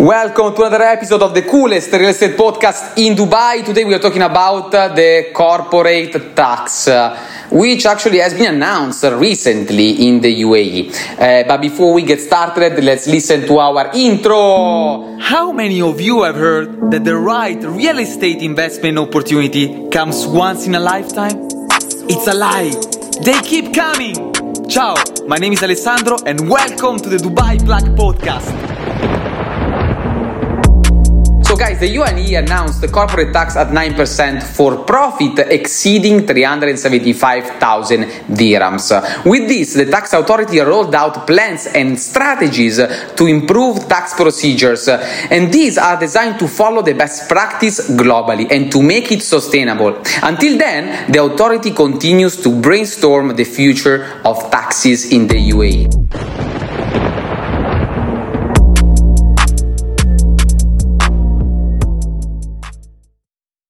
Welcome to another episode of the coolest real estate podcast in Dubai. Today we are talking about the corporate tax, which actually has been announced recently in the UAE. Uh, but before we get started, let's listen to our intro. How many of you have heard that the right real estate investment opportunity comes once in a lifetime? It's a lie. They keep coming. Ciao, my name is Alessandro and welcome to the Dubai Black Podcast. Guys, the UAE announced the corporate tax at 9% for profit exceeding 375,000 dirhams. With this, the tax authority rolled out plans and strategies to improve tax procedures, and these are designed to follow the best practice globally and to make it sustainable. Until then, the authority continues to brainstorm the future of taxes in the UAE.